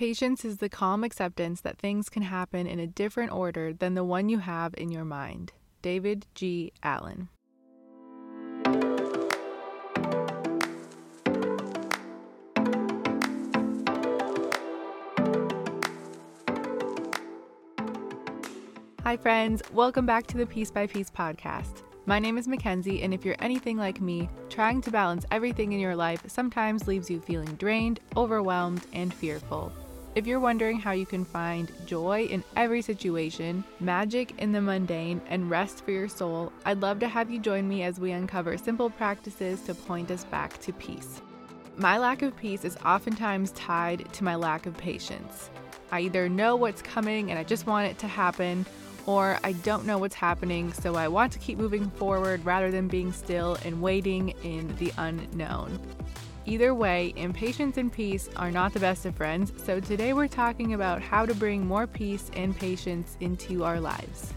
Patience is the calm acceptance that things can happen in a different order than the one you have in your mind. David G. Allen. Hi, friends. Welcome back to the Piece by Piece podcast. My name is Mackenzie, and if you're anything like me, trying to balance everything in your life sometimes leaves you feeling drained, overwhelmed, and fearful. If you're wondering how you can find joy in every situation, magic in the mundane, and rest for your soul, I'd love to have you join me as we uncover simple practices to point us back to peace. My lack of peace is oftentimes tied to my lack of patience. I either know what's coming and I just want it to happen, or I don't know what's happening, so I want to keep moving forward rather than being still and waiting in the unknown. Either way, impatience and peace are not the best of friends, so today we're talking about how to bring more peace and patience into our lives.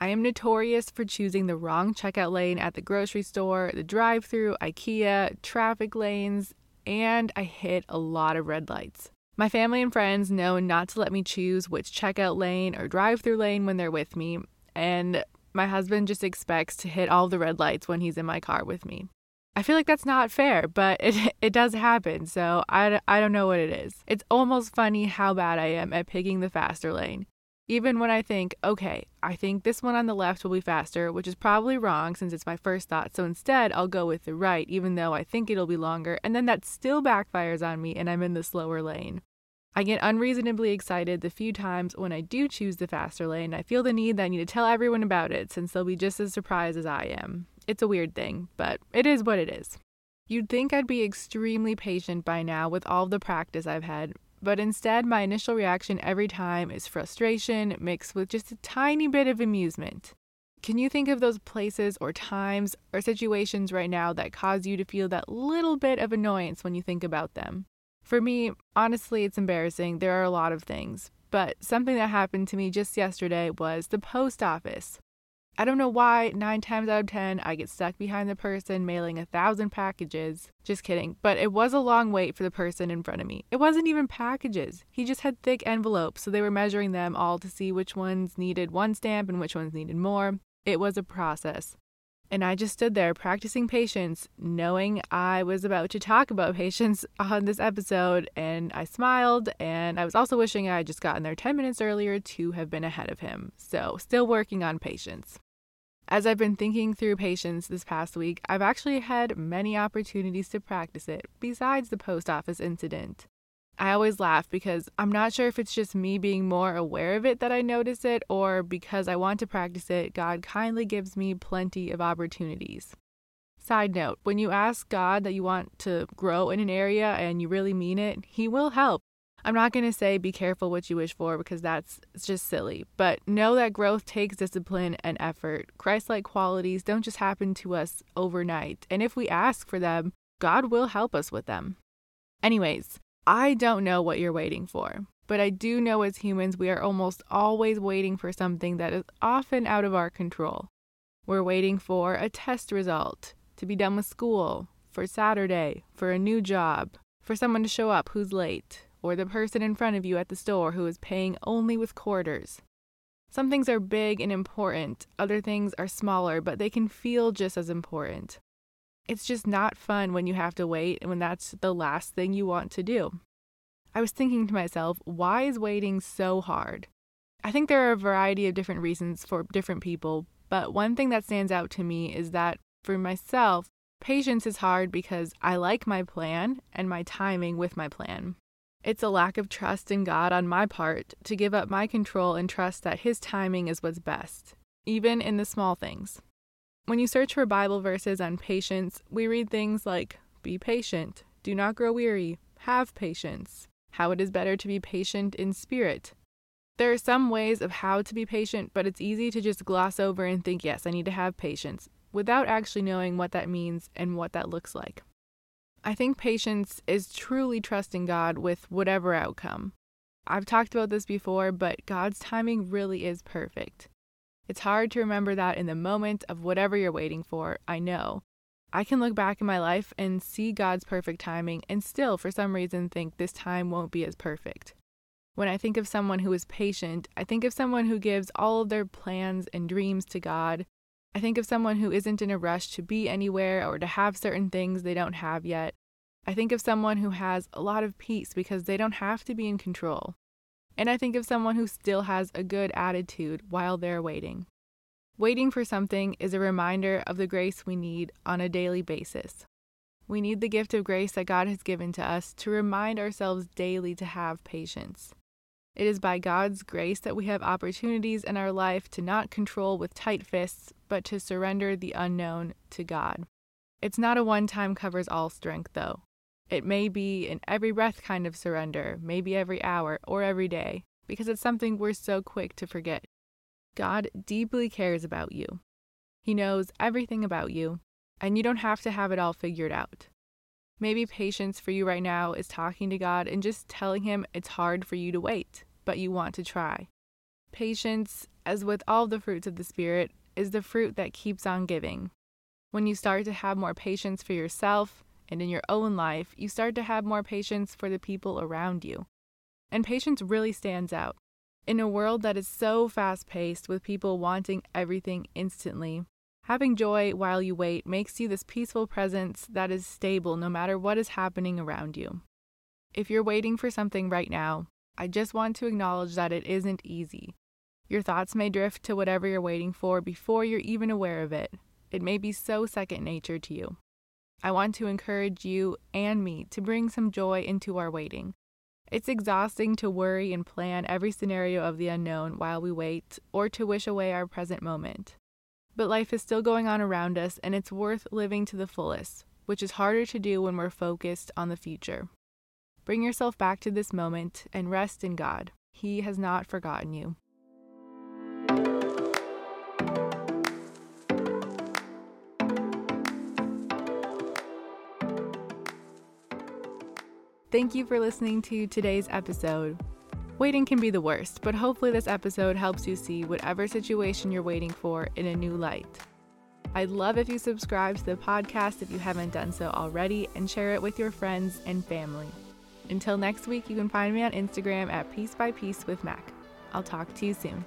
I am notorious for choosing the wrong checkout lane at the grocery store, the drive through, IKEA, traffic lanes, and I hit a lot of red lights. My family and friends know not to let me choose which checkout lane or drive through lane when they're with me, and my husband just expects to hit all the red lights when he's in my car with me. I feel like that's not fair, but it, it does happen, so I, I don't know what it is. It's almost funny how bad I am at picking the faster lane. Even when I think, okay, I think this one on the left will be faster, which is probably wrong since it's my first thought, so instead I'll go with the right, even though I think it'll be longer, and then that still backfires on me and I'm in the slower lane. I get unreasonably excited the few times when I do choose the faster lane. I feel the need that I need to tell everyone about it since they'll be just as surprised as I am. It's a weird thing, but it is what it is. You'd think I'd be extremely patient by now with all the practice I've had, but instead, my initial reaction every time is frustration mixed with just a tiny bit of amusement. Can you think of those places or times or situations right now that cause you to feel that little bit of annoyance when you think about them? For me, honestly, it's embarrassing. There are a lot of things. But something that happened to me just yesterday was the post office. I don't know why, nine times out of ten, I get stuck behind the person mailing a thousand packages. Just kidding. But it was a long wait for the person in front of me. It wasn't even packages. He just had thick envelopes, so they were measuring them all to see which ones needed one stamp and which ones needed more. It was a process. And I just stood there practicing patience, knowing I was about to talk about patience on this episode. And I smiled, and I was also wishing I had just gotten there 10 minutes earlier to have been ahead of him. So, still working on patience. As I've been thinking through patience this past week, I've actually had many opportunities to practice it besides the post office incident. I always laugh because I'm not sure if it's just me being more aware of it that I notice it, or because I want to practice it, God kindly gives me plenty of opportunities. Side note when you ask God that you want to grow in an area and you really mean it, He will help. I'm not going to say be careful what you wish for because that's just silly, but know that growth takes discipline and effort. Christ like qualities don't just happen to us overnight, and if we ask for them, God will help us with them. Anyways, I don't know what you're waiting for, but I do know as humans we are almost always waiting for something that is often out of our control. We're waiting for a test result, to be done with school, for Saturday, for a new job, for someone to show up who's late, or the person in front of you at the store who is paying only with quarters. Some things are big and important, other things are smaller, but they can feel just as important. It's just not fun when you have to wait and when that's the last thing you want to do. I was thinking to myself, why is waiting so hard? I think there are a variety of different reasons for different people, but one thing that stands out to me is that for myself, patience is hard because I like my plan and my timing with my plan. It's a lack of trust in God on my part to give up my control and trust that His timing is what's best, even in the small things. When you search for Bible verses on patience, we read things like be patient, do not grow weary, have patience, how it is better to be patient in spirit. There are some ways of how to be patient, but it's easy to just gloss over and think, yes, I need to have patience, without actually knowing what that means and what that looks like. I think patience is truly trusting God with whatever outcome. I've talked about this before, but God's timing really is perfect. It's hard to remember that in the moment of whatever you're waiting for, I know. I can look back in my life and see God's perfect timing and still, for some reason, think this time won't be as perfect. When I think of someone who is patient, I think of someone who gives all of their plans and dreams to God. I think of someone who isn't in a rush to be anywhere or to have certain things they don't have yet. I think of someone who has a lot of peace because they don't have to be in control. And I think of someone who still has a good attitude while they're waiting. Waiting for something is a reminder of the grace we need on a daily basis. We need the gift of grace that God has given to us to remind ourselves daily to have patience. It is by God's grace that we have opportunities in our life to not control with tight fists, but to surrender the unknown to God. It's not a one time covers all strength, though. It may be an every breath kind of surrender, maybe every hour or every day, because it's something we're so quick to forget. God deeply cares about you. He knows everything about you, and you don't have to have it all figured out. Maybe patience for you right now is talking to God and just telling Him it's hard for you to wait, but you want to try. Patience, as with all the fruits of the Spirit, is the fruit that keeps on giving. When you start to have more patience for yourself, and in your own life, you start to have more patience for the people around you. And patience really stands out. In a world that is so fast paced with people wanting everything instantly, having joy while you wait makes you this peaceful presence that is stable no matter what is happening around you. If you're waiting for something right now, I just want to acknowledge that it isn't easy. Your thoughts may drift to whatever you're waiting for before you're even aware of it. It may be so second nature to you. I want to encourage you and me to bring some joy into our waiting. It's exhausting to worry and plan every scenario of the unknown while we wait, or to wish away our present moment. But life is still going on around us, and it's worth living to the fullest, which is harder to do when we're focused on the future. Bring yourself back to this moment and rest in God. He has not forgotten you. Thank you for listening to today's episode. Waiting can be the worst, but hopefully, this episode helps you see whatever situation you're waiting for in a new light. I'd love if you subscribe to the podcast if you haven't done so already and share it with your friends and family. Until next week, you can find me on Instagram at Piece by Piece with Mack. I'll talk to you soon.